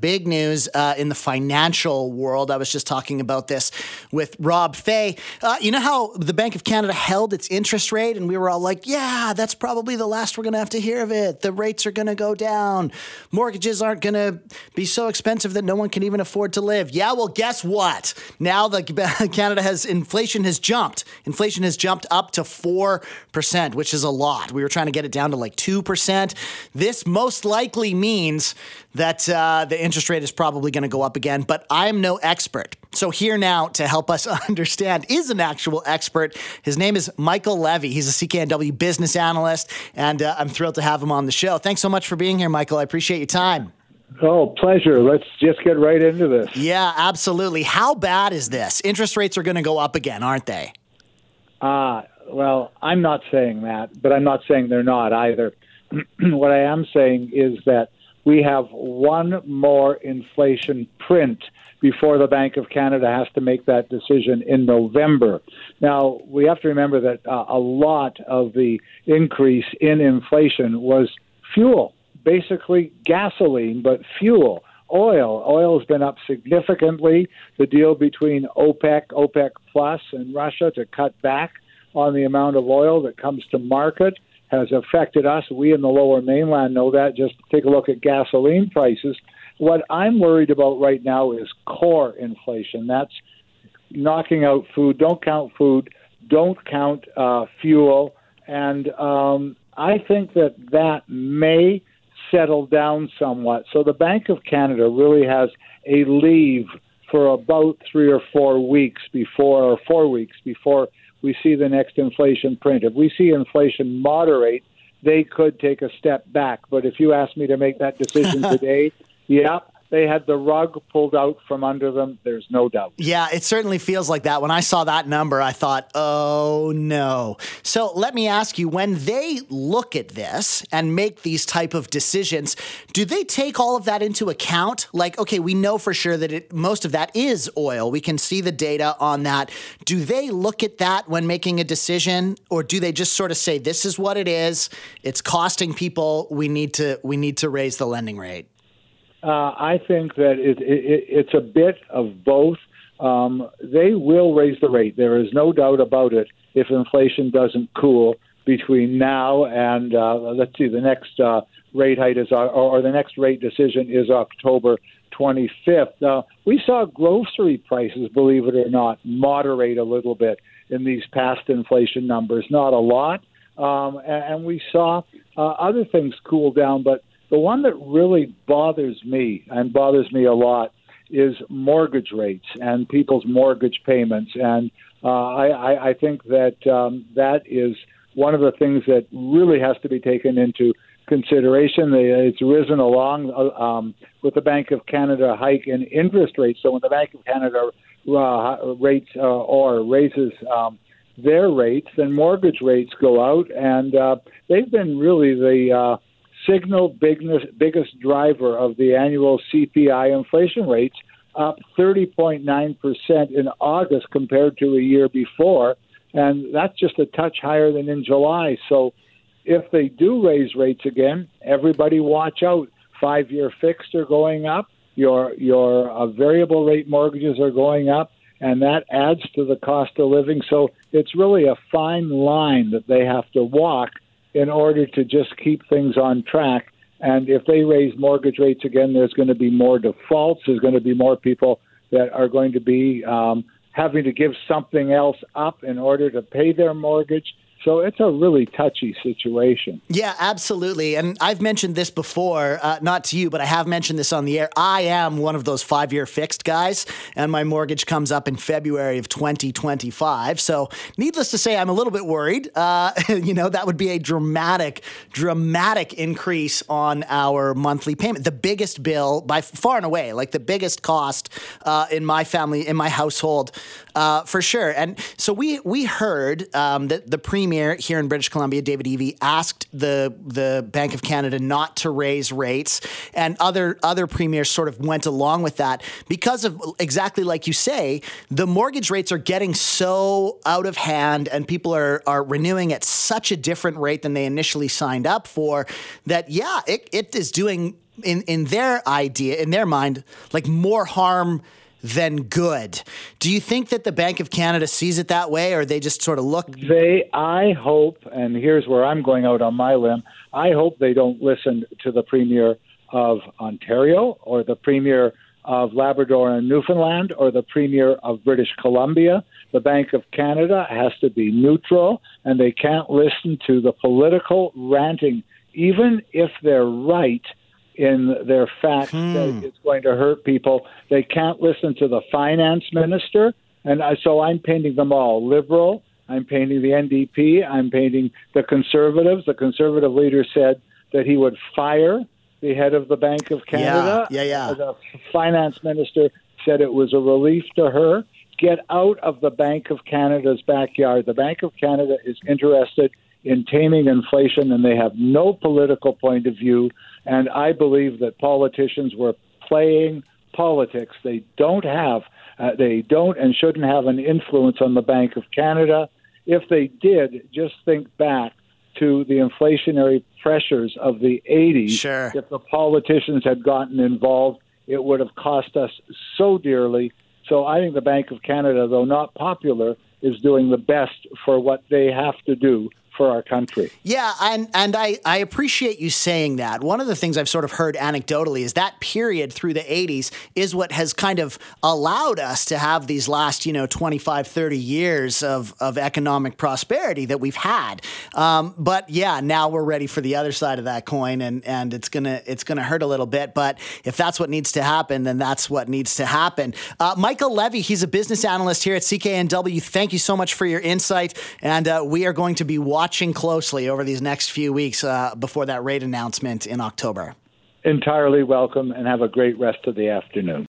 Big news uh, in the financial world. I was just talking about this with Rob Fay. Uh, you know how the Bank of Canada held its interest rate, and we were all like, yeah, that's probably the last we're going to have to hear of it. The rates are going to go down. Mortgages aren't going to be so expensive that no one can even afford to live. Yeah, well, guess what? Now the Canada has inflation has jumped. Inflation has jumped up to 4%, which is a lot. We were trying to get it down to like 2%. This most likely means that uh, the interest rate is probably going to go up again, but I'm no expert. So, here now to help us understand is an actual expert. His name is Michael Levy. He's a CKNW business analyst, and uh, I'm thrilled to have him on the show. Thanks so much for being here, Michael. I appreciate your time. Oh, pleasure. Let's just get right into this. Yeah, absolutely. How bad is this? Interest rates are going to go up again, aren't they? Uh, well, I'm not saying that, but I'm not saying they're not either. what I am saying is that we have one more inflation print before the Bank of Canada has to make that decision in November. Now, we have to remember that uh, a lot of the increase in inflation was fuel, basically gasoline, but fuel. Oil. Oil has been up significantly. The deal between OPEC, OPEC Plus, and Russia to cut back on the amount of oil that comes to market has affected us. We in the lower mainland know that. Just take a look at gasoline prices. What I'm worried about right now is core inflation. That's knocking out food. Don't count food. Don't count uh, fuel. And um, I think that that may settle down somewhat. So the Bank of Canada really has a leave for about three or four weeks before, or four weeks before we see the next inflation print. If we see inflation moderate, they could take a step back. But if you ask me to make that decision today, yeah, they had the rug pulled out from under them. There's no doubt. Yeah, it certainly feels like that. When I saw that number, I thought, oh no. So let me ask you when they look at this and make these type of decisions, do they take all of that into account? Like, okay, we know for sure that it, most of that is oil. We can see the data on that. Do they look at that when making a decision or do they just sort of say this is what it is? It's costing people. We need to we need to raise the lending rate. Uh, I think that it, it, it's a bit of both. Um, they will raise the rate. There is no doubt about it. If inflation doesn't cool between now and uh, let's see, the next uh, rate hike is uh, or the next rate decision is October 25th. Uh, we saw grocery prices, believe it or not, moderate a little bit in these past inflation numbers. Not a lot, um, and, and we saw uh, other things cool down, but the one that really bothers me and bothers me a lot is mortgage rates and people's mortgage payments. And uh, I, I think that um, that is one of the things that really has to be taken into consideration. It's risen along uh, um, with the Bank of Canada hike in interest rates. So when the Bank of Canada uh, rates uh, or raises um, their rates, then mortgage rates go out, and uh, they've been really the uh, signal biggest, biggest driver of the annual CPI inflation rates, up 30.9% in August compared to a year before. And that's just a touch higher than in July. So if they do raise rates again, everybody watch out. Five year fixed are going up, your, your uh, variable rate mortgages are going up, and that adds to the cost of living. So it's really a fine line that they have to walk in order to just keep things on track. And if they raise mortgage rates again, there's going to be more defaults. There's going to be more people that are going to be um, having to give something else up in order to pay their mortgage. So it's a really touchy situation. Yeah, absolutely. And I've mentioned this before, uh, not to you, but I have mentioned this on the air. I am one of those five year fixed guys, and my mortgage comes up in February of 2025. So, needless to say, I'm a little bit worried. Uh, you know, that would be a dramatic, dramatic increase on our monthly payment. The biggest bill by far and away, like the biggest cost uh, in my family, in my household, uh, for sure. And so we, we heard um, that the premium premier here in British Columbia, David Eby, asked the the Bank of Canada not to raise rates, and other other premiers sort of went along with that because of exactly like you say, the mortgage rates are getting so out of hand, and people are are renewing at such a different rate than they initially signed up for. That yeah, it, it is doing in in their idea, in their mind, like more harm than good. Do you think that the Bank of Canada sees it that way, or they just sort of look? They, I hope, and here's where I'm going out on my limb. I hope they don't listen to the Premier of Ontario or the Premier of Labrador and Newfoundland or the Premier of British Columbia. The Bank of Canada has to be neutral, and they can't listen to the political ranting, even if they're right in their facts hmm. that it's going to hurt people. They can't listen to the finance minister. And so I'm painting them all liberal. I'm painting the NDP. I'm painting the conservatives. The conservative leader said that he would fire the head of the Bank of Canada. Yeah, yeah, yeah. The finance minister said it was a relief to her. Get out of the Bank of Canada's backyard. The Bank of Canada is interested in taming inflation, and they have no political point of view. And I believe that politicians were playing politics. They don't have, uh, they don't and shouldn't have an influence on the Bank of Canada. If they did, just think back to the inflationary pressures of the 80s. Sure. If the politicians had gotten involved, it would have cost us so dearly. So I think the Bank of Canada, though not popular, is doing the best for what they have to do for our country. Yeah, and and I, I appreciate you saying that. One of the things I've sort of heard anecdotally is that period through the 80s is what has kind of allowed us to have these last, you know, 25, 30 years of, of economic prosperity that we've had. Um, but yeah, now we're ready for the other side of that coin and, and it's gonna it's gonna hurt a little bit. But if that's what needs to happen, then that's what needs to happen. Uh, Michael Levy, he's a business analyst here at CKNW. Thank you so much for your insight. And uh, we are going to be watching watching closely over these next few weeks uh, before that rate announcement in October. Entirely welcome and have a great rest of the afternoon.